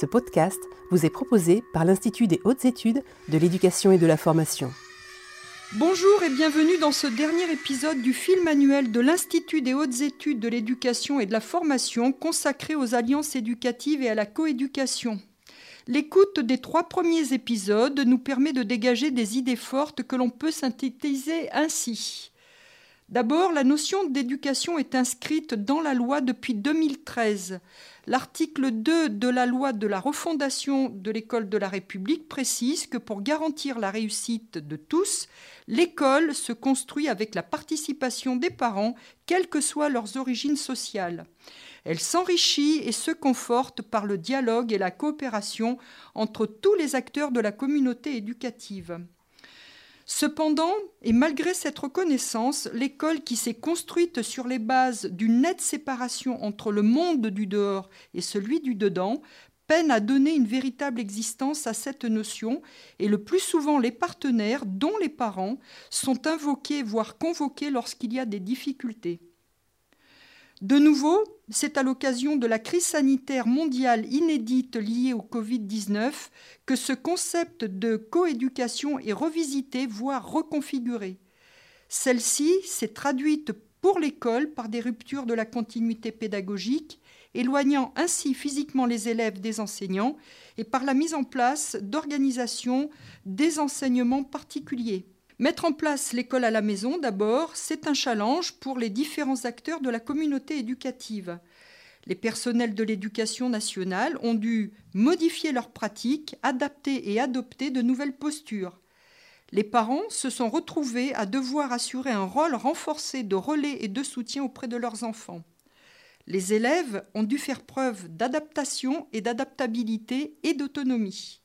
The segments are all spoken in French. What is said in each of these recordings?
Ce podcast vous est proposé par l'Institut des hautes études de l'éducation et de la formation. Bonjour et bienvenue dans ce dernier épisode du film annuel de l'Institut des hautes études de l'éducation et de la formation consacré aux alliances éducatives et à la coéducation. L'écoute des trois premiers épisodes nous permet de dégager des idées fortes que l'on peut synthétiser ainsi. D'abord, la notion d'éducation est inscrite dans la loi depuis 2013. L'article 2 de la loi de la refondation de l'école de la République précise que pour garantir la réussite de tous, l'école se construit avec la participation des parents, quelles que soient leurs origines sociales. Elle s'enrichit et se conforte par le dialogue et la coopération entre tous les acteurs de la communauté éducative. Cependant, et malgré cette reconnaissance, l'école qui s'est construite sur les bases d'une nette séparation entre le monde du dehors et celui du dedans peine à donner une véritable existence à cette notion et le plus souvent les partenaires, dont les parents, sont invoqués, voire convoqués lorsqu'il y a des difficultés. De nouveau, c'est à l'occasion de la crise sanitaire mondiale inédite liée au Covid-19 que ce concept de coéducation est revisité, voire reconfiguré. Celle-ci s'est traduite pour l'école par des ruptures de la continuité pédagogique, éloignant ainsi physiquement les élèves des enseignants, et par la mise en place d'organisations des enseignements particuliers. Mettre en place l'école à la maison, d'abord, c'est un challenge pour les différents acteurs de la communauté éducative. Les personnels de l'éducation nationale ont dû modifier leurs pratiques, adapter et adopter de nouvelles postures. Les parents se sont retrouvés à devoir assurer un rôle renforcé de relais et de soutien auprès de leurs enfants. Les élèves ont dû faire preuve d'adaptation et d'adaptabilité et d'autonomie.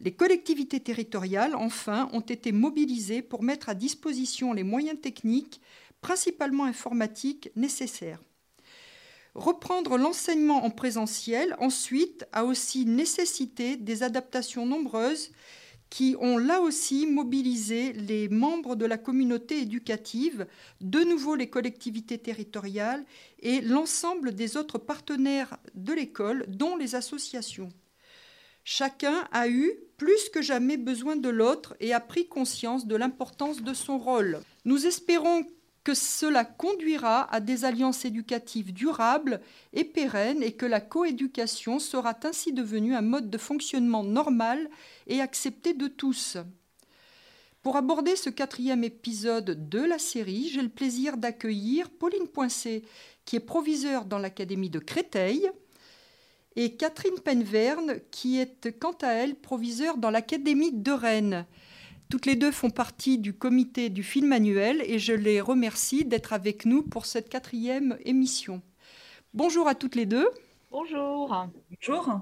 Les collectivités territoriales, enfin, ont été mobilisées pour mettre à disposition les moyens techniques, principalement informatiques, nécessaires. Reprendre l'enseignement en présentiel, ensuite, a aussi nécessité des adaptations nombreuses qui ont là aussi mobilisé les membres de la communauté éducative, de nouveau les collectivités territoriales et l'ensemble des autres partenaires de l'école, dont les associations. Chacun a eu plus que jamais besoin de l'autre et a pris conscience de l'importance de son rôle. Nous espérons que cela conduira à des alliances éducatives durables et pérennes et que la coéducation sera ainsi devenue un mode de fonctionnement normal et accepté de tous. Pour aborder ce quatrième épisode de la série, j'ai le plaisir d'accueillir Pauline Poincé, qui est proviseure dans l'Académie de Créteil, et Catherine Penverne, qui est quant à elle proviseure dans l'Académie de Rennes. Toutes les deux font partie du comité du film annuel et je les remercie d'être avec nous pour cette quatrième émission. Bonjour à toutes les deux. Bonjour. Bonjour.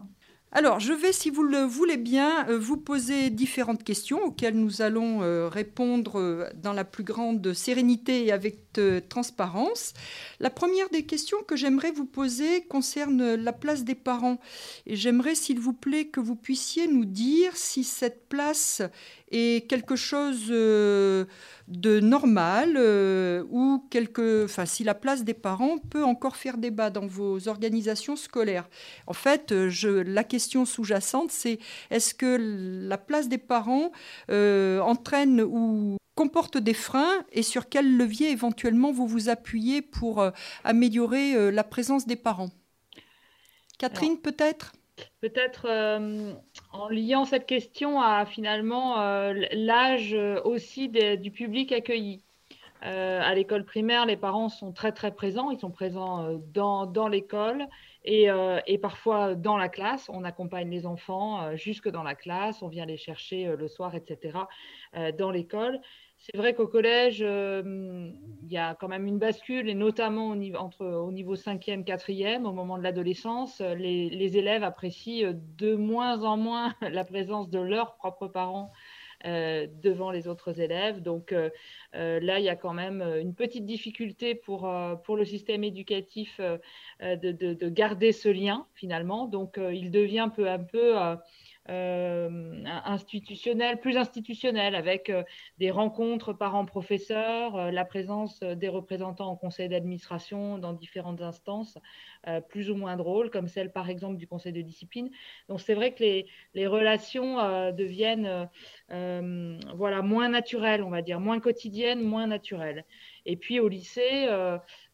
Alors, je vais, si vous le voulez bien, euh, vous poser différentes questions auxquelles nous allons euh, répondre euh, dans la plus grande sérénité et avec transparence. La première des questions que j'aimerais vous poser concerne la place des parents. Et j'aimerais, s'il vous plaît, que vous puissiez nous dire si cette place est quelque chose de normal ou quelque, enfin, si la place des parents peut encore faire débat dans vos organisations scolaires. En fait, la question sous-jacente, c'est est-ce que la place des parents euh, entraîne ou comporte des freins et sur quel levier éventuellement vous vous appuyez pour euh, améliorer euh, la présence des parents? Catherine, peut-être? Peut-être en liant cette question à finalement l'âge aussi du public accueilli. à l'école primaire, les parents sont très très présents, ils sont présents dans, dans l'école euh, et, parfois dans la classe, on accompagne les enfants euh, jusque dans la classe, on vient les chercher euh, le soir, etc., dans l'école. C'est vrai qu'au collège, il y a quand même une bascule, et notamment au niveau, entre, au niveau 5e, 4e, au moment de l'adolescence, les, les, élèves apprécient de moins en moins la présence de leurs propres parents euh, devant les autres élèves. Donc euh, euh, là, il y a quand même une petite difficulté pour, pour le système éducatif de, de, garder ce lien finalement. Donc il devient peu à peu euh, institutionnel, plus institutionnel, avec euh, des rencontres parents-professeurs, euh, la présence des représentants au conseil d'administration dans différentes instances, plus ou moins drôles, comme celle par exemple du conseil de discipline. Donc c'est vrai que les, les relations deviennent voilà, moins naturelles, on va dire, moins quotidiennes, moins naturelles. Et puis au lycée,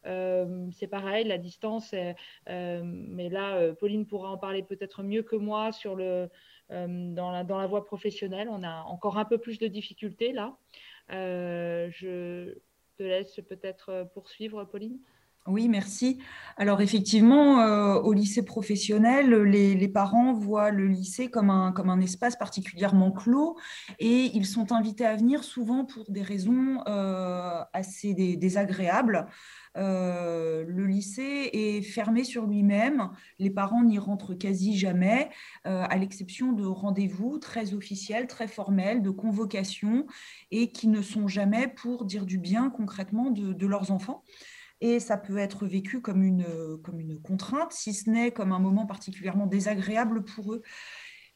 c'est pareil, la distance, mais là, Pauline pourra en parler peut-être mieux que moi sur le, euh, dans, la, dans la voie professionnelle. On a encore un peu plus de difficultés là. Euh, je te laisse peut-être poursuivre, Pauline. Oui, merci. Alors effectivement, euh, au lycée professionnel, les, parents voient le lycée comme un, comme un espace particulièrement clos et ils sont invités à venir souvent pour des raisons assez désagréables. Euh, le lycée est fermé sur lui-même. Les parents n'y rentrent quasi jamais, euh, à l'exception de rendez-vous très officiels, très formels, de convocations, et qui ne sont jamais pour dire du bien concrètement de, leurs enfants et ça peut être vécu comme une, comme une contrainte, si ce n'est comme un moment particulièrement désagréable pour eux.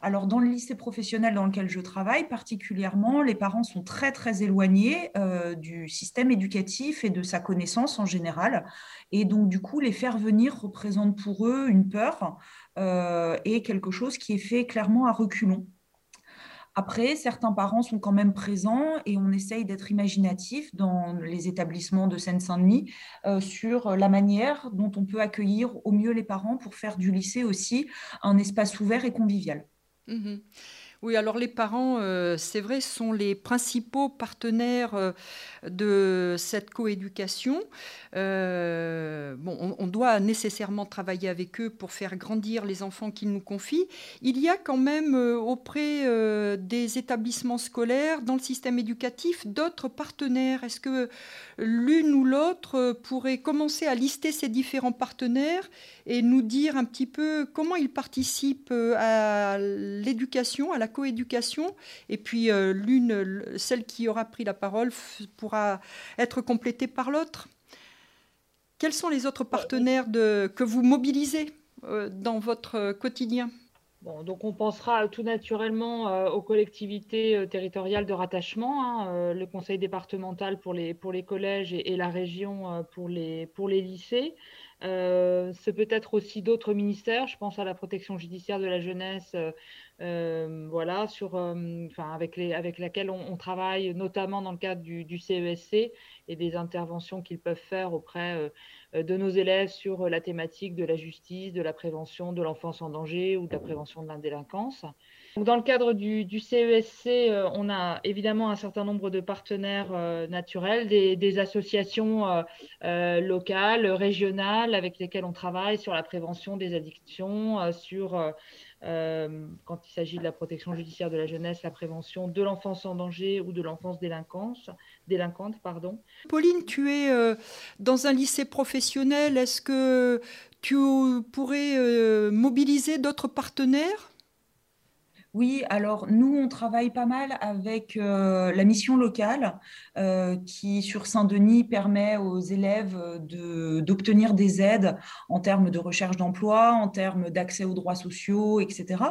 Alors, dans le lycée professionnel dans lequel je travaille, particulièrement, les parents sont très, très éloignés euh, du système éducatif et de sa connaissance en général. Et donc, du coup, les faire venir représente pour eux une peur euh, et quelque chose qui est fait clairement à reculons. Après, certains parents sont quand même présents et on essaye d'être imaginatif dans les établissements de Seine-Saint-Denis euh, sur la manière dont on peut accueillir au mieux les parents pour faire du lycée aussi un espace ouvert et convivial. Mhm. Oui, alors les parents, euh, c'est vrai, sont les principaux partenaires euh, de cette coéducation. Euh, bon, on, doit nécessairement travailler avec eux pour faire grandir les enfants qu'ils nous confient. Il y a quand même auprès des établissements scolaires, dans le système éducatif, d'autres partenaires. Est-ce que l'une ou l'autre pourrait commencer à lister ces différents partenaires et nous dire un petit peu comment ils participent à l'éducation, à la coéducation. Et puis euh, l'une, celle qui aura pris la parole, pourra être complétée par l'autre. Quels sont les autres partenaires de, que vous mobilisez euh, dans votre quotidien? Bon, donc on pensera tout naturellement euh, aux collectivités territoriales de rattachement, hein, le conseil départemental pour les, pour les collèges et, et la région pour, les, pour les lycées. Euh, c'est peut-être aussi d'autres ministères. Je pense à la protection judiciaire de la jeunesse, euh, euh, voilà, enfin, avec, laquelle on, travaille, notamment dans le cadre du, du CESC et des interventions qu'ils peuvent faire auprès de nos élèves sur la thématique de la justice, de la prévention de l'enfance en danger ou de la prévention de la délinquance. Dans le cadre du, CESC, euh, on a évidemment un certain nombre de partenaires euh, naturels, des, associations euh, locales, régionales, avec lesquelles on travaille sur la prévention des addictions, sur, quand il s'agit de la protection judiciaire de la jeunesse, la prévention de l'enfance en danger ou de l'enfance délinquante. Pardon. Pauline, tu es dans un lycée professionnel. Est-ce que tu pourrais mobiliser d'autres partenaires? Oui, alors nous, on travaille pas mal avec euh, la mission locale euh, qui, sur Saint-Denis, permet aux élèves d'obtenir des aides en termes de recherche d'emploi, en termes d'accès aux droits sociaux, etc.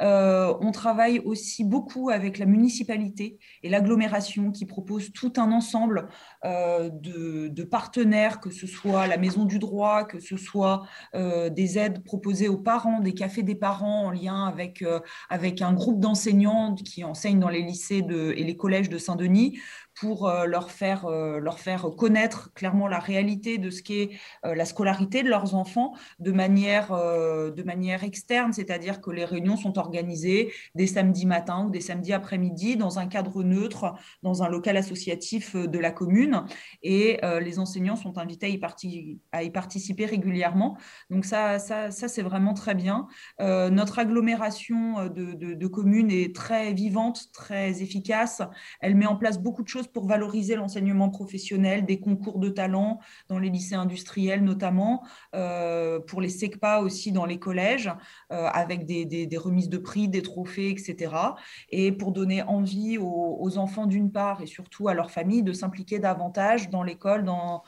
Euh, on travaille aussi beaucoup avec la municipalité et l'agglomération qui propose tout un ensemble de, de, partenaires, que ce soit la maison du droit, que ce soit des aides proposées aux parents, des cafés des parents en lien avec, avec un groupe d'enseignants qui enseignent dans les lycées et les collèges de Saint-Denis pour euh, leur faire, euh, leur faire connaître clairement la réalité de ce qu'est euh, la scolarité de leurs enfants de manière, de manière externe, c'est-à-dire que les réunions sont organisées des samedis matins ou des samedis après-midi dans un cadre neutre, dans un local associatif de la commune, et les enseignants sont invités à y, participer régulièrement. Donc ça, ça, ça c'est vraiment très bien. notre agglomération de, de, de communes est très vivante, très efficace. Elle met en place beaucoup de choses pour valoriser l'enseignement professionnel, des concours de talent dans les lycées industriels notamment, euh, pour les SECPA aussi dans les collèges, euh, avec des, remises de prix, des trophées, etc. Et pour donner envie aux, enfants d'une part et surtout à leurs familles de s'impliquer davantage dans l'école, dans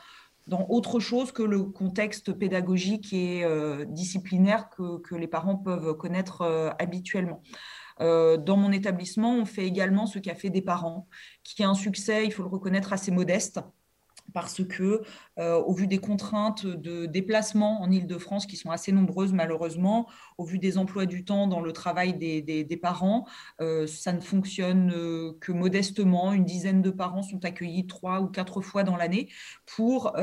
autre chose que le contexte pédagogique et euh, disciplinaire que, les parents peuvent connaître habituellement. Dans mon établissement, on fait également ce fait des parents, qui a un succès, il faut le reconnaître, assez modeste parce que, euh, au vu des contraintes de déplacement en Ile-de-France, qui sont assez nombreuses malheureusement, au vu des emplois du temps dans le travail des, parents, euh, ça ne fonctionne euh, que modestement. Une dizaine de parents sont accueillis trois ou quatre fois dans l'année pour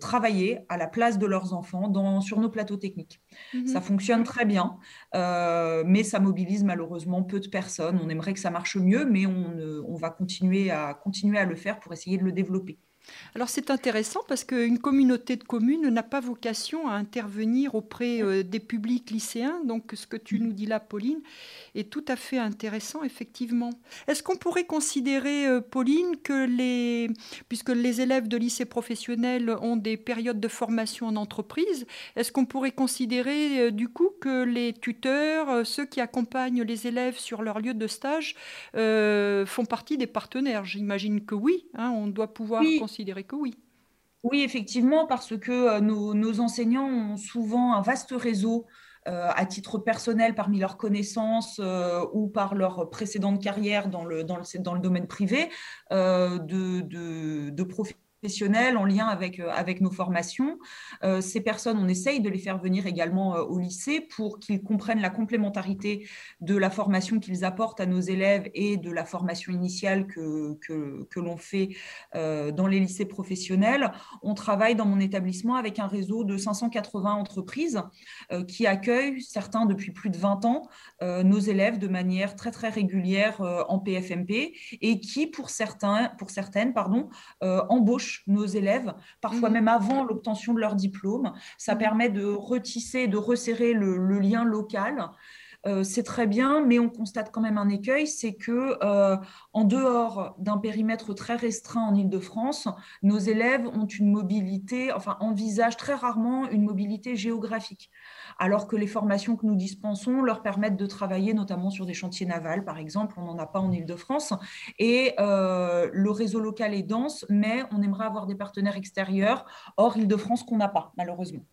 travailler à la place de leurs enfants sur nos plateaux techniques. Mhm. Ça fonctionne très bien, mais ça mobilise malheureusement peu de personnes. On aimerait que ça marche mieux, mais on, on va continuer à, continuer à le faire pour essayer de le développer. Alors c'est intéressant parce qu'une communauté de communes n'a pas vocation à intervenir auprès euh, des publics lycéens. Donc ce que tu nous dis là, Pauline, est tout à fait intéressant, effectivement. Est-ce qu'on pourrait considérer, euh, Pauline, que les, puisque les élèves de lycée professionnel ont des périodes de formation en entreprise, est-ce qu'on pourrait considérer euh, du coup que les tuteurs, ceux qui accompagnent les élèves sur leur lieu de stage, font partie des partenaires J'imagine que oui. Hein, on doit pouvoir considérer que oui. Oui, effectivement, parce que euh, nos, enseignants ont souvent un vaste réseau euh, à titre personnel parmi leurs connaissances euh, ou par leur précédente carrière dans le, dans le, dans le domaine privé de, de, de en lien avec, euh, nos formations. Euh, ces personnes, on essaye de les faire venir également euh, au lycée pour qu'ils comprennent la complémentarité de la formation qu'ils apportent à nos élèves et de la formation initiale que, l'on fait dans les lycées professionnels. On travaille dans mon établissement avec un réseau de 580 entreprises qui accueillent, certains depuis plus de 20 ans, nos élèves de manière très très régulière en PFMP et qui, pour, certains, pour certaines, embauchent nos élèves, parfois mhm. même avant l'obtention de leur diplôme. Ça mhm. permet de retisser, de resserrer le, lien local. Euh, c'est très bien, mais on constate quand même un écueil, c'est que euh, en dehors d'un périmètre très restreint en Ile-de-France, nos élèves ont une mobilité, enfin envisagent très rarement une mobilité géographique alors que les formations que nous dispensons leur permettent de travailler notamment sur des chantiers navals, par exemple, on n'en a pas en Ile-de-France. Et euh, le réseau local est dense, mais on aimerait avoir des partenaires extérieurs hors Ile-de-France qu'on n'a pas, malheureusement.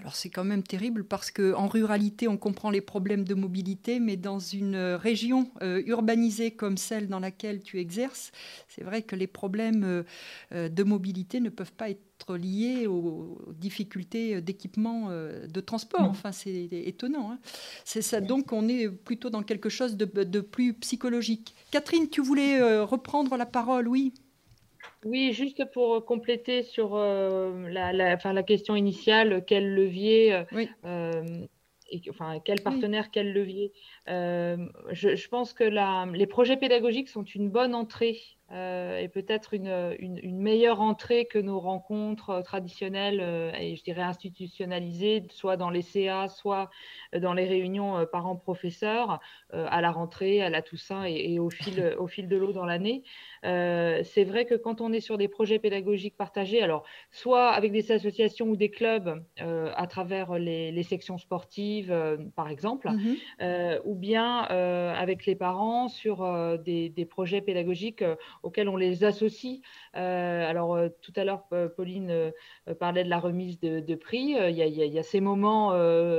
Alors c'est quand même terrible parce qu'en ruralité, on comprend les problèmes de mobilité, mais dans une région euh, urbanisée comme celle dans laquelle tu exerces, c'est vrai que les problèmes euh, de mobilité ne peuvent pas être liés aux, difficultés d'équipement de transport. Enfin, c'est étonnant. Hein. C'est ça. Donc, on est plutôt dans quelque chose de, de plus psychologique. Catherine, tu voulais reprendre la parole, oui? Oui, juste pour compléter sur euh, la, la, question initiale, quel levier, euh, et, enfin, quel partenaire, quel levier. Euh, je, pense que les projets pédagogiques sont une bonne entrée et peut-être une, une, meilleure entrée que nos rencontres traditionnelles et je dirais institutionnalisées, soit dans les CA, soit dans les réunions parents-professeurs, à la rentrée, à la Toussaint et, et au, fil, au fil de l'eau dans l'année. Euh, c'est vrai que quand on est sur des projets pédagogiques partagés, alors soit avec des associations ou des clubs euh, à travers les, sections sportives, euh, par exemple, mhm. ou bien avec les parents sur des, projets pédagogiques auxquels on les associe. alors tout à l'heure, Pauline parlait de la remise de, prix. Il y, a, ces moments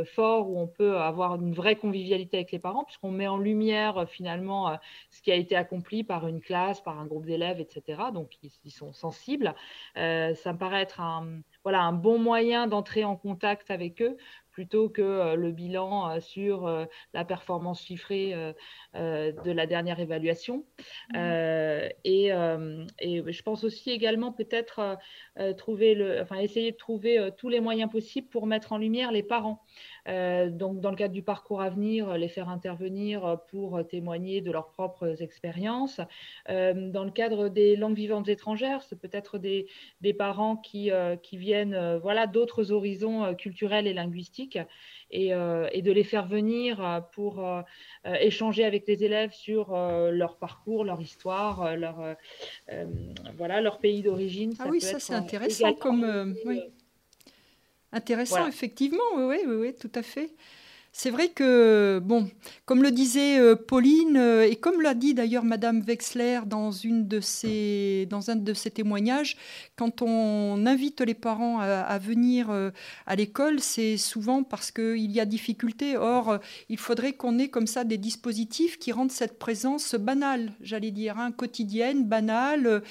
forts où on peut avoir une vraie convivialité avec les parents, puisqu'on met en lumière finalement ce qui a été accompli par une classe, par un groupe d'élèves, etc. Donc, ils, sont sensibles. Euh, ça me paraît être un, voilà, un bon moyen d'entrer en contact avec eux plutôt que euh, le bilan euh, sur la performance chiffrée de la dernière évaluation. Mmh. Et, et, je pense aussi également peut-être trouver le, enfin, essayer de trouver tous les moyens possibles pour mettre en lumière les parents. Euh, donc, dans le cadre du parcours à venir, les faire intervenir pour témoigner de leurs propres expériences. Euh, dans le cadre des langues vivantes étrangères, c'est peut-être des, des, parents qui, euh, qui viennent voilà, d'autres horizons culturels et linguistiques et, et, de les faire venir pour échanger avec les élèves sur leur parcours, leur histoire, leur, voilà, leur pays d'origine. Ah oui, ça c'est intéressant comme... Oui. Intéressant, effectivement, oui, oui, oui, tout à fait. C'est vrai que, bon, comme le disait euh, Pauline, euh, et comme l'a dit d'ailleurs Madame Wexler dans, un de ses témoignages, quand on invite les parents à, venir euh, à l'école, c'est souvent parce qu'il y a difficulté. Or, il faudrait qu'on ait comme ça des dispositifs qui rendent cette présence banale, j'allais dire, hein, quotidienne, banale,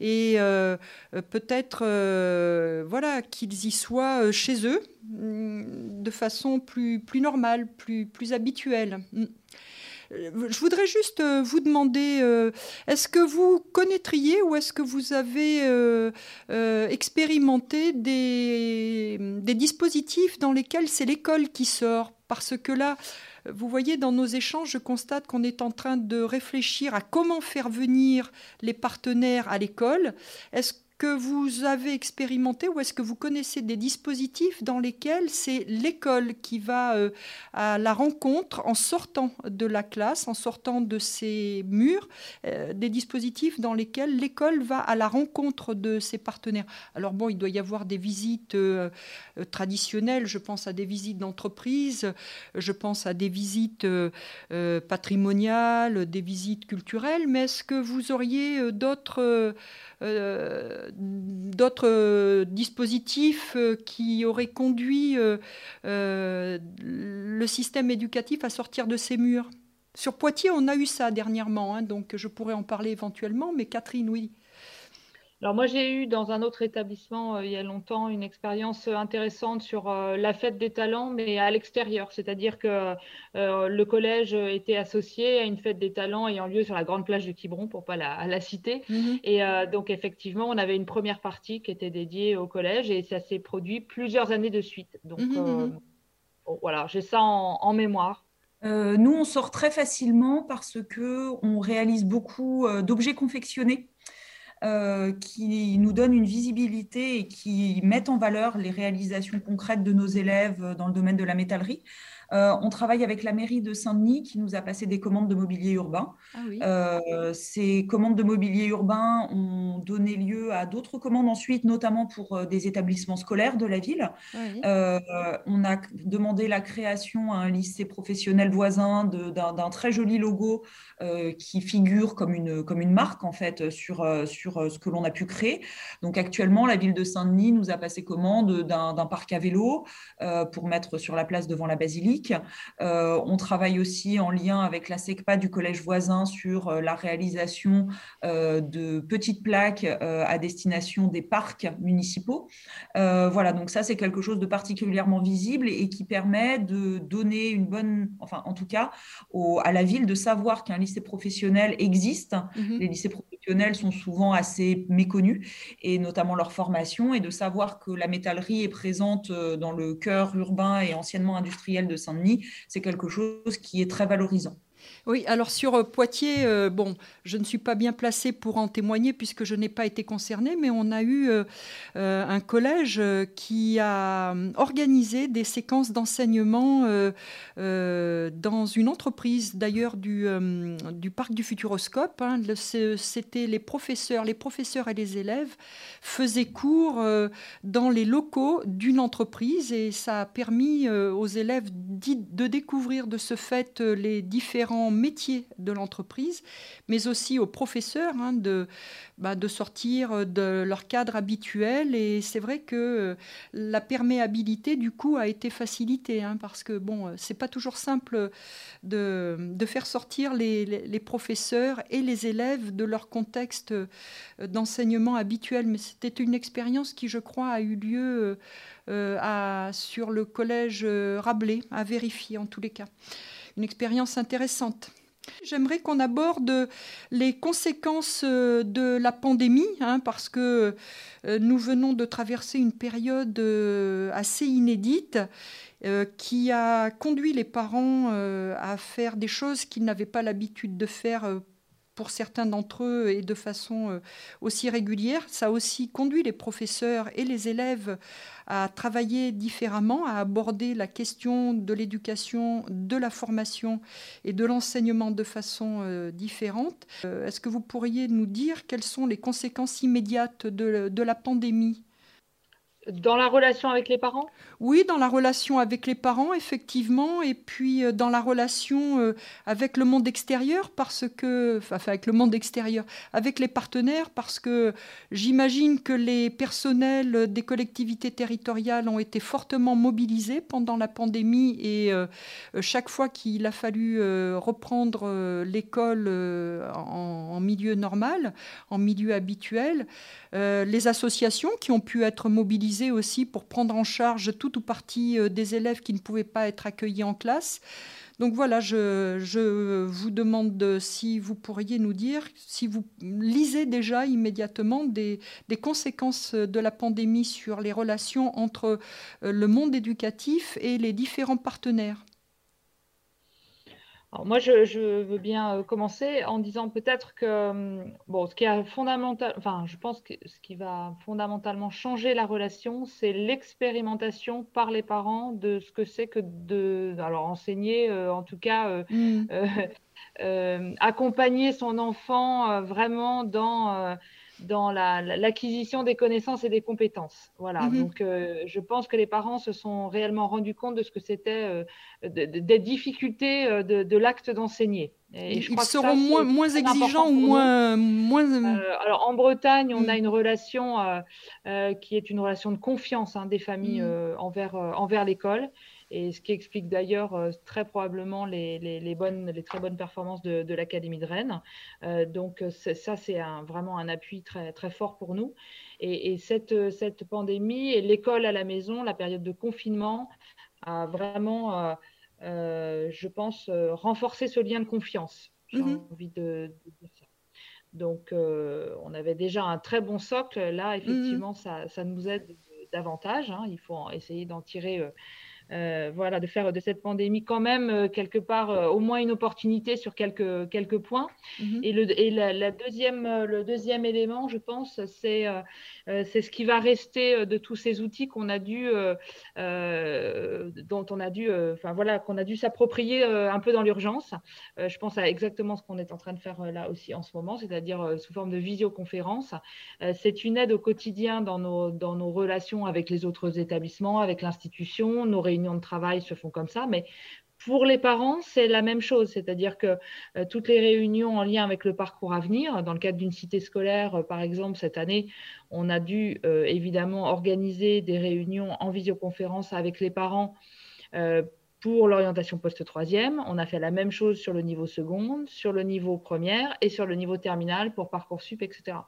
et peut-être, voilà, qu'ils y soient chez eux de façon plus, plus normale, plus, plus habituelle. Mm. Je voudrais juste euh, vous demander, euh, est-ce que vous connaîtriez ou est-ce que vous avez euh, expérimenté des, des, dispositifs dans lesquels c'est l'école qui sort? Parce que là, vous voyez, dans nos échanges, je constate qu'on est en train de réfléchir à comment faire venir les partenaires à l'école. Est-ce que vous avez expérimenté ou est-ce que vous connaissez des dispositifs dans lesquels c'est l'école qui va euh, à la rencontre en sortant de la classe, en sortant de ses murs, euh, des dispositifs dans lesquels l'école va à la rencontre de ses partenaires? Alors bon, il doit y avoir des visites euh, traditionnelles, je pense à des visites d'entreprise, je pense à des visites patrimoniales, des visites culturelles, mais est-ce que vous auriez d'autres d'autres euh, dispositifs euh, qui auraient conduit le système éducatif à sortir de ses murs. Sur Poitiers, on a eu ça dernièrement, hein, donc je pourrais en parler éventuellement, mais Catherine, oui. Alors moi j'ai eu dans un autre établissement euh, il y a longtemps une expérience intéressante sur euh, la fête des talents mais à l'extérieur, c'est-à-dire que euh, le collège était associé à une fête des talents ayant lieu sur la grande plage de Quiberon pour pas la, la citer mhm. et donc effectivement on avait une première partie qui était dédiée au collège et ça s'est produit plusieurs années de suite. Donc mhm, mhm. voilà, j'ai ça en, mémoire. nous, on sort très facilement parce que on réalise beaucoup d'objets confectionnés euh, qui nous donnent une visibilité et qui mettent en valeur les réalisations concrètes de nos élèves dans le domaine de la métallerie. Euh, on travaille avec la mairie de Saint-Denis qui nous a passé des commandes de mobilier urbain. Ah euh, ces commandes de mobilier urbain ont donné lieu à d'autres commandes ensuite, notamment pour euh, des établissements scolaires de la ville. on a demandé la création à un lycée professionnel voisin d'un très joli logo qui figure comme une, comme une marque en fait sur, sur ce que l'on a pu créer. Donc actuellement, la ville de Saint-Denis nous a passé commande d'un parc à vélo pour mettre sur la place devant la basilique euh, on travaille aussi en lien avec la SECPA du collège voisin sur euh, la réalisation euh, de petites plaques à destination des parcs municipaux. voilà, donc ça c'est quelque chose de particulièrement visible et qui permet de donner une bonne, enfin en tout cas à la ville de savoir qu'un lycée professionnel existe. Mhm. Les lycées professionnels sont souvent assez méconnus et notamment leur formation et de savoir que la métallerie est présente dans le cœur urbain et anciennement industriel de C'est quelque chose qui est très valorisant. Oui, alors sur euh, Poitiers, euh, bon, je ne suis pas bien placée pour en témoigner puisque je n'ai pas été concernée, mais on a eu euh, un collège qui a organisé des séquences d'enseignement dans une entreprise d'ailleurs du, parc du Futuroscope. Hein. C'était les professeurs, les professeurs et les élèves faisaient cours dans les locaux d'une entreprise et ça a permis aux élèves de découvrir de ce fait les différents métiers de l'entreprise, mais aussi aux professeurs hein, de, bah, de sortir de leur cadre habituel. Et c'est vrai que euh, la perméabilité, du coup, a été facilitée, hein, parce que bon, euh, c'est pas toujours simple de, faire sortir les, professeurs et les élèves de leur contexte euh, d'enseignement habituel. Mais c'était une expérience qui, je crois, a eu lieu sur le collège Rabelais, à vérifier en tous les cas une expérience intéressante. J'aimerais qu'on aborde les conséquences euh, de la pandémie, hein, parce que euh, nous venons de traverser une période euh, assez inédite qui a conduit les parents à faire des choses qu'ils n'avaient pas l'habitude de faire pour certains d'entre eux et de façon euh, aussi régulière. Ça aussi conduit les professeurs et les élèves à travailler différemment, à aborder la question de l'éducation, de la formation et de l'enseignement de façon euh, différente. Euh, est-ce que vous pourriez nous dire quelles sont les conséquences immédiates de, la pandémie? Dans la relation avec les parents? Oui, dans la relation avec les parents, effectivement, et puis euh, dans la relation euh, avec le monde extérieur, parce que, enfin, avec le monde extérieur, avec les partenaires, parce que j'imagine que les personnels des collectivités territoriales ont été fortement mobilisés pendant la pandémie et euh, chaque fois qu'il a fallu reprendre l'école en, milieu normal, en milieu habituel, les associations qui ont pu être mobilisées aussi pour prendre en charge tout ou partie euh, des élèves qui ne pouvaient pas être accueillis en classe. Donc voilà, je, vous demande si vous pourriez nous dire, si vous lisez déjà immédiatement des, conséquences de la pandémie sur les relations entre euh, le monde éducatif et les différents partenaires. Alors moi, je, veux bien euh, commencer en disant peut-être que euh, bon, ce qui a fondamental, enfin, je pense que ce qui va fondamentalement changer la relation, c'est l'expérimentation par les parents de ce que c'est que de, alors enseigner, euh, en tout cas, mmh. accompagner son enfant vraiment dans dans l'acquisition des connaissances et des compétences. Voilà. Mhm. Donc, euh, je pense que les parents se sont réellement rendus compte de ce que c'était, euh, des difficultés euh, de, l'acte d'enseigner. Ils seront moins, moins exigeants ou moins, moins... alors, en Bretagne, on a mm. une relation qui est une relation de confiance hein, des familles mm. envers, envers l'école et ce qui explique d'ailleurs euh, très probablement les, les, bonnes, les très bonnes performances de, de l'Académie de Rennes. Euh, donc ça, c'est vraiment un appui très, très fort pour nous. Et, et cette, cette, pandémie et l'école à la maison, la période de confinement, a vraiment, euh, je pense, renforcé ce lien de confiance. J'ai mm-hmm. envie de, dire ça. Donc, on avait déjà un très bon socle. Là, effectivement, mm-hmm. ça, ça, nous aide davantage. Hein. Il faut essayer d'en tirer euh, voilà, de faire de cette pandémie quand même euh, quelque part euh, au moins une opportunité sur quelques, quelques points. Mhm. Et, le, et la, deuxième, le deuxième élément, je pense, c'est c'est ce qui va rester de tous ces outils qu'on a dû, dont on a dû, enfin voilà, qu'on a dû s'approprier un peu dans l'urgence. je pense à exactement ce qu'on est en train de faire là aussi en ce moment, c'est-à-dire sous forme de visioconférence. c'est une aide au quotidien dans nos, dans nos relations avec les autres établissements, avec l'institution, nos réunions de travail se font comme ça, mais pour les parents, c'est la même chose, c'est-à-dire que euh, toutes les réunions en lien avec le parcours à venir, dans le cadre d'une cité scolaire, euh, par exemple, cette année, on a dû euh, évidemment organiser des réunions en visioconférence avec les parents pour l'orientation post-troisième. On a fait la même chose sur le niveau seconde, sur le niveau première et sur le niveau terminal pour Parcoursup, etc.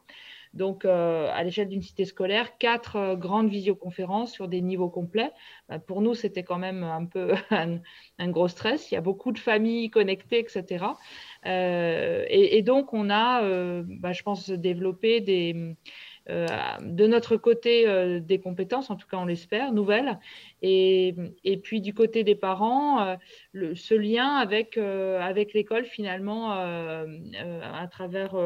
Donc, euh, à l'échelle d'une cité scolaire, quatre euh, grandes visioconférences sur des niveaux complets. Bah, pour nous, c'était quand même un peu un, gros stress. Il y a beaucoup de familles connectées, etc. Euh, et, donc, on a, bah, je pense, développé des, de notre côté des compétences, en tout cas on l'espère, nouvelles. Et, et, puis du côté des parents, ce lien avec, avec l'école finalement à travers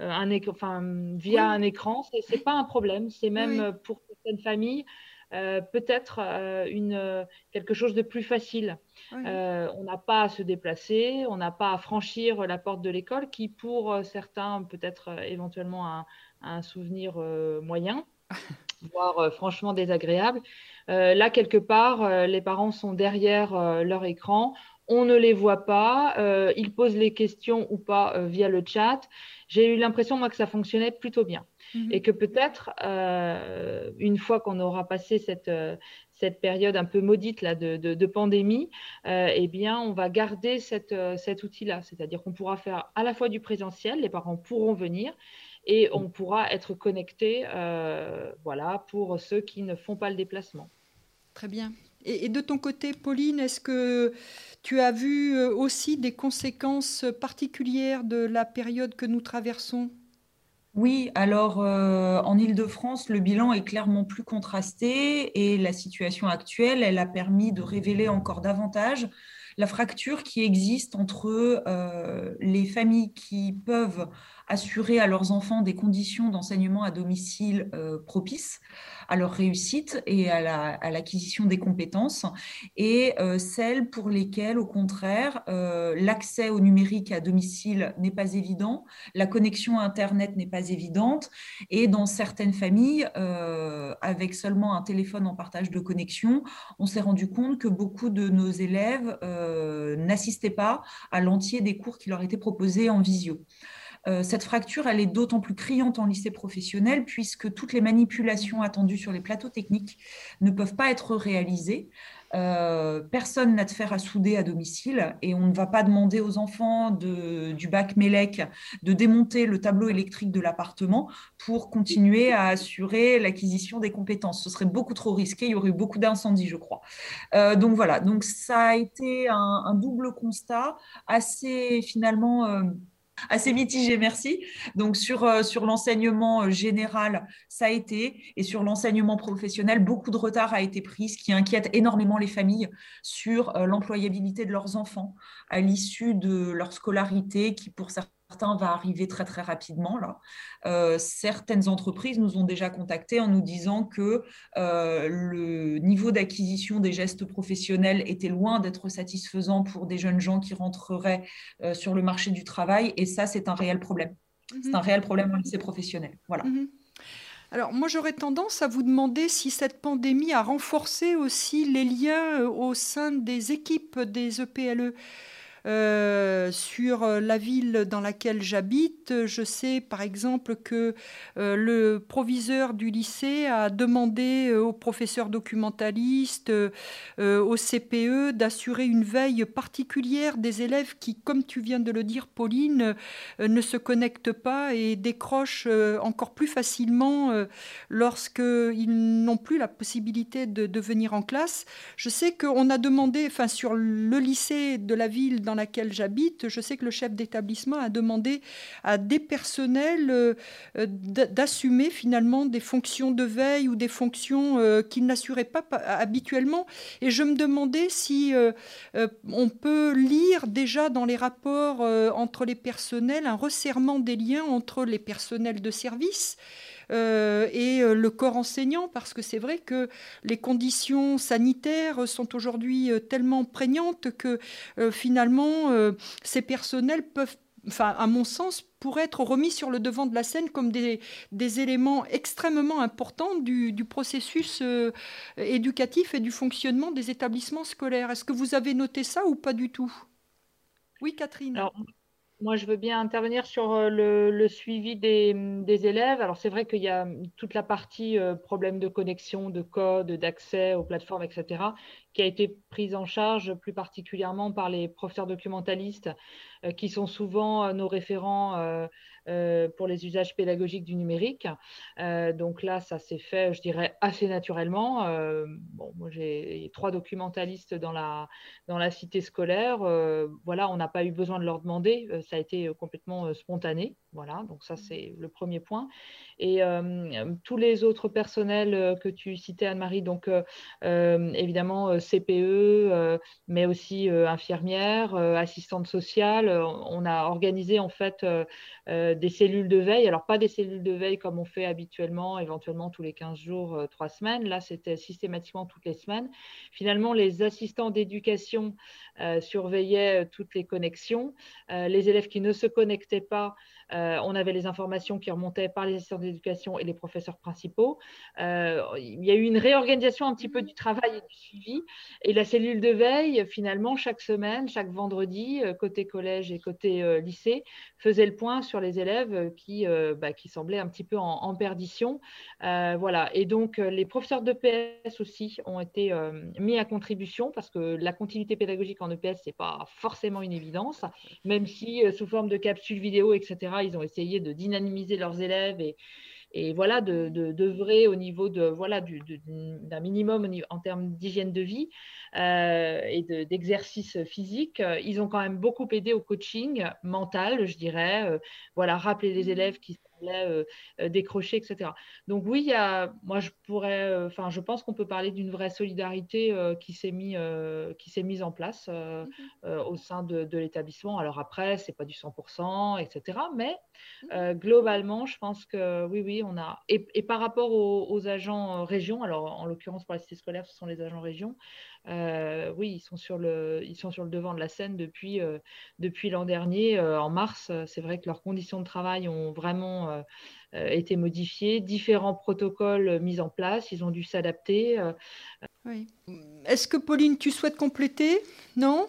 euh, un enfin, via un écran, ce n'est pas un problème. C'est même pour certaines familles euh, peut-être euh, une, quelque chose de plus facile. on n'a pas à se déplacer, on n'a pas à franchir la porte de l'école qui, pour certains, peut être éventuellement un, un souvenir moyen, voire franchement désagréable. là, quelque part, les parents sont derrière leur écran, on ne les voit pas, ils posent les questions ou pas via le chat j'ai eu l'impression, moi, que ça fonctionnait plutôt bien. Mhm. Et que peut-être, euh, une fois qu'on aura passé cette, euh, cette période un peu maudite là, de, de, pandémie, euh, eh bien, on va garder cette, cet outil-là. C'est-à-dire qu'on pourra faire à la fois du présentiel, les parents pourront venir, et on pourra être connecté voilà, pour ceux qui ne font pas le déplacement. Très bien. Et, de ton côté, Pauline, est-ce que tu as vu euh, aussi des conséquences particulières de la période que nous traversons? Oui, alors euh, en Ile-de-France, le bilan est clairement plus contrasté et la situation actuelle, elle a permis de révéler encore davantage la fracture qui existe entre les familles qui peuvent assurer à leurs enfants des conditions d'enseignement à domicile propices à leur réussite et à l'acquisition des compétences, et euh, celles pour lesquelles, au contraire, euh, l'accès au numérique à domicile n'est pas évident, la connexion à Internet n'est pas évidente, et dans certaines familles, euh, avec seulement un téléphone en partage de connexion, on s'est rendu compte que beaucoup de nos élèves n'assistaient pas à l'entier des cours qui leur étaient proposés en visio. Euh, cette fracture, elle est d'autant plus criante en lycée professionnel puisque toutes les manipulations attendues sur les plateaux techniques ne peuvent pas être réalisées. Euh, personne n'a de fer à souder à domicile et on ne va pas demander aux enfants du bac Mélec de démonter le tableau électrique de l'appartement pour continuer à assurer l'acquisition des compétences. Ce serait beaucoup trop risqué, il y aurait eu beaucoup d'incendies, je crois. Euh, donc voilà, donc ça a été un, double constat assez finalement assez mitigé, merci. Donc sur, euh, l'enseignement euh, général, ça a été, et sur l'enseignement professionnel, beaucoup de retard a été pris, ce qui inquiète énormément les familles sur euh, l'employabilité de leurs enfants à l'issue de leur scolarité, qui pour certains certains va arriver très très rapidement là. Euh, certaines entreprises nous ont déjà contactés en nous disant que euh, le niveau d'acquisition des gestes professionnels était loin d'être satisfaisant pour des jeunes gens qui rentreraient euh, sur le marché du travail et ça c'est un réel problème. C'est mhm. un réel problème au lycée professionnel. Voilà. Mhm. Alors moi j'aurais tendance à vous demander si cette pandémie a renforcé aussi les liens au sein des équipes des EPLE. Euh, sur euh, la ville dans laquelle j'habite. Je sais par exemple que euh, le proviseur du lycée a demandé aux professeurs documentalistes, au CPE, d'assurer une veille particulière des élèves qui, comme tu viens de le dire, Pauline, ne se connectent pas et décrochent encore plus facilement lorsqu'ils n'ont plus la possibilité de, de, venir en classe. Je sais qu'on a demandé, enfin sur le lycée de la ville dans laquelle j'habite, je sais que le chef d'établissement a demandé à des personnels euh, d'assumer finalement des fonctions de veille ou des fonctions euh, qu'ils n'assuraient pas habituellement. Et je me demandais si euh, on peut lire déjà dans les rapports entre les personnels un resserrement des liens entre les personnels de service euh, et euh, le corps enseignant, parce que c'est vrai que les conditions sanitaires sont aujourd'hui euh, tellement prégnantes que finalement, ces personnels peuvent enfin, à mon sens, pourraient être remis sur le devant de la scène comme des, des éléments extrêmement importants du, du processus éducatif et du fonctionnement des établissements scolaires. Est-ce que vous avez noté ça ou pas du tout? Oui, Catherine. Moi, je veux bien intervenir sur euh, le, suivi des, élèves. Alors, c'est vrai qu'il y a toute la partie euh, problème de connexion, de code, d'accès aux plateformes, etc., qui a été prise en charge plus particulièrement par les professeurs documentalistes, euh, qui sont souvent nos référents pour les usages pédagogiques du numérique. Euh, donc là, ça s'est fait, je dirais, assez naturellement. Euh, bon, moi, j'ai trois documentalistes dans la, dans la cité scolaire. voilà, on n'a pas eu besoin de leur demander. ça a été complètement spontané. Voilà, donc ça, c'est le premier point. Et tous les autres personnels que tu citais, Anne-Marie, donc évidemment CPE, mais aussi infirmières, assistantes sociales. On a organisé en fait euh, des cellules de veille. Alors, pas des cellules de veille comme on fait habituellement, éventuellement tous les 15 jours, euh, trois semaines. Là, c'était systématiquement toutes les semaines. Finalement, les assistants d'éducation euh, surveillaient toutes les connexions. les élèves qui ne se connectaient pas, on avait les informations qui remontaient par les assistants d'éducation et les professeurs principaux. il y a eu une réorganisation un petit peu du travail et du suivi. Et la cellule de veille, finalement, chaque semaine, chaque vendredi, côté collège et côté lycée, faisait le point sur les élèves euh, qui, euh, bah, semblaient un petit peu en, perdition. Euh, voilà. Et donc, les professeurs d'EPS aussi ont été mis à contribution parce que la continuité pédagogique en EPS, ce n'est pas forcément une évidence, même si sous forme de capsules vidéo, etc., ils ont essayé de dynamiser leurs élèves et, et voilà de d'œuvrer au niveau de voilà d'un minimum en termes d'hygiène de vie euh, et d'exercice physique. Ils ont quand même beaucoup aidé au coaching mental je dirais euh, voilà rappeler les élèves qui sont allait décrocher, etc. Donc oui, il y a, moi je pourrais, enfin je pense qu'on peut parler d'une vraie solidarité qui s'est mise qui s'est mise en place mmh au sein de, l'établissement. Alors après, c'est pas du 100%, etc. Mais mmh globalement, je pense que oui, oui, on a. Et, par rapport aux, aux agents régions, alors en l'occurrence pour la cité scolaire, ce sont les agents régions. Euh, oui, ils sont, sur le, ils sont sur le devant de la scène depuis, euh, depuis l'an dernier. Euh, en mars, c'est vrai que leurs conditions de travail ont vraiment été modifiées, différents protocoles mis en place, ils ont dû s'adapter. Est-ce que Pauline, tu souhaites compléter? Non?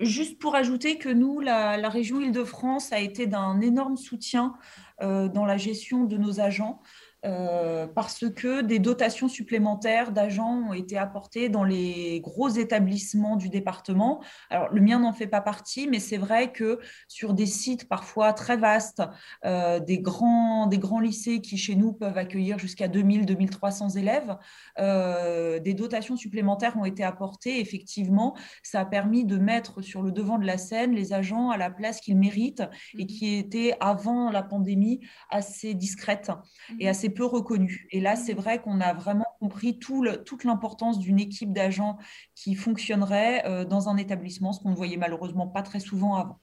Juste pour ajouter que nous, la, la région Île-de-France a été d'un énorme soutien dans la gestion de nos agents. Euh, parce que des dotations supplémentaires d'agents ont été apportées dans les gros établissements du département. Alors, le mien n'en fait pas partie, mais c'est vrai que sur des sites parfois très vastes, euh, des, grands, des grands lycées qui, chez nous, peuvent accueillir jusqu'à 2000, 2300 élèves, euh, des dotations supplémentaires ont été apportées. Effectivement, ça a permis de mettre sur le devant de la scène les agents à la place qu'ils méritent et mmh qui étaient, avant la pandémie, assez discrètes et mmh peu reconnu. Et là, c'est vrai qu'on a vraiment compris tout toute l'importance d'une équipe d'agents qui fonctionnerait euh, dans un établissement, ce qu'on ne voyait malheureusement pas très souvent avant.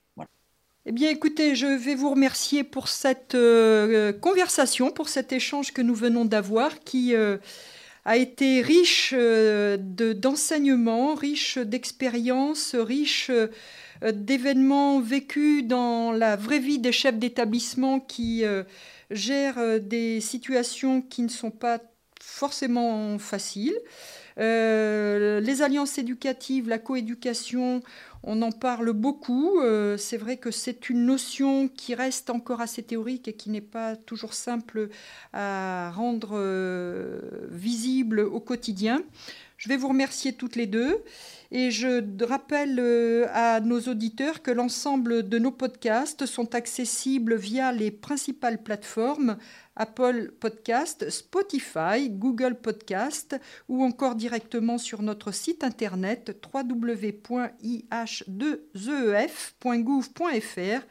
Eh bien, écoutez, je vais vous remercier pour cette euh, conversation, pour cet échange que nous venons d'avoir, qui euh, a été riche d'enseignements, riche d'expériences, riche d'événements vécus dans la vraie vie des chefs d'établissement qui gère euh, des situations qui ne sont pas forcément faciles. Euh, les alliances éducatives, la coéducation, on en parle beaucoup. Euh, c'est vrai que c'est une notion qui reste encore assez théorique et qui n'est pas toujours simple à rendre visible au quotidien. Je vais vous remercier toutes les deux. Et je rappelle euh, à nos auditeurs que l'ensemble de nos podcasts sont accessibles via les principales plateformes Apple Podcast, Spotify, Google Podcast ou encore directement sur notre site internet www.ih2ef.gouv.fr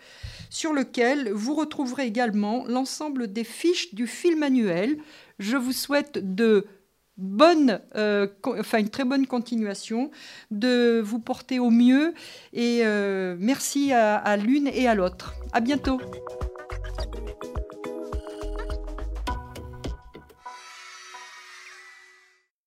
sur lequel vous retrouverez également l'ensemble des fiches du film annuel. Je vous souhaite de euh, une très bonne continuation, de vous porter au mieux et euh, merci à, à l'une et à l'autre. À bientôt.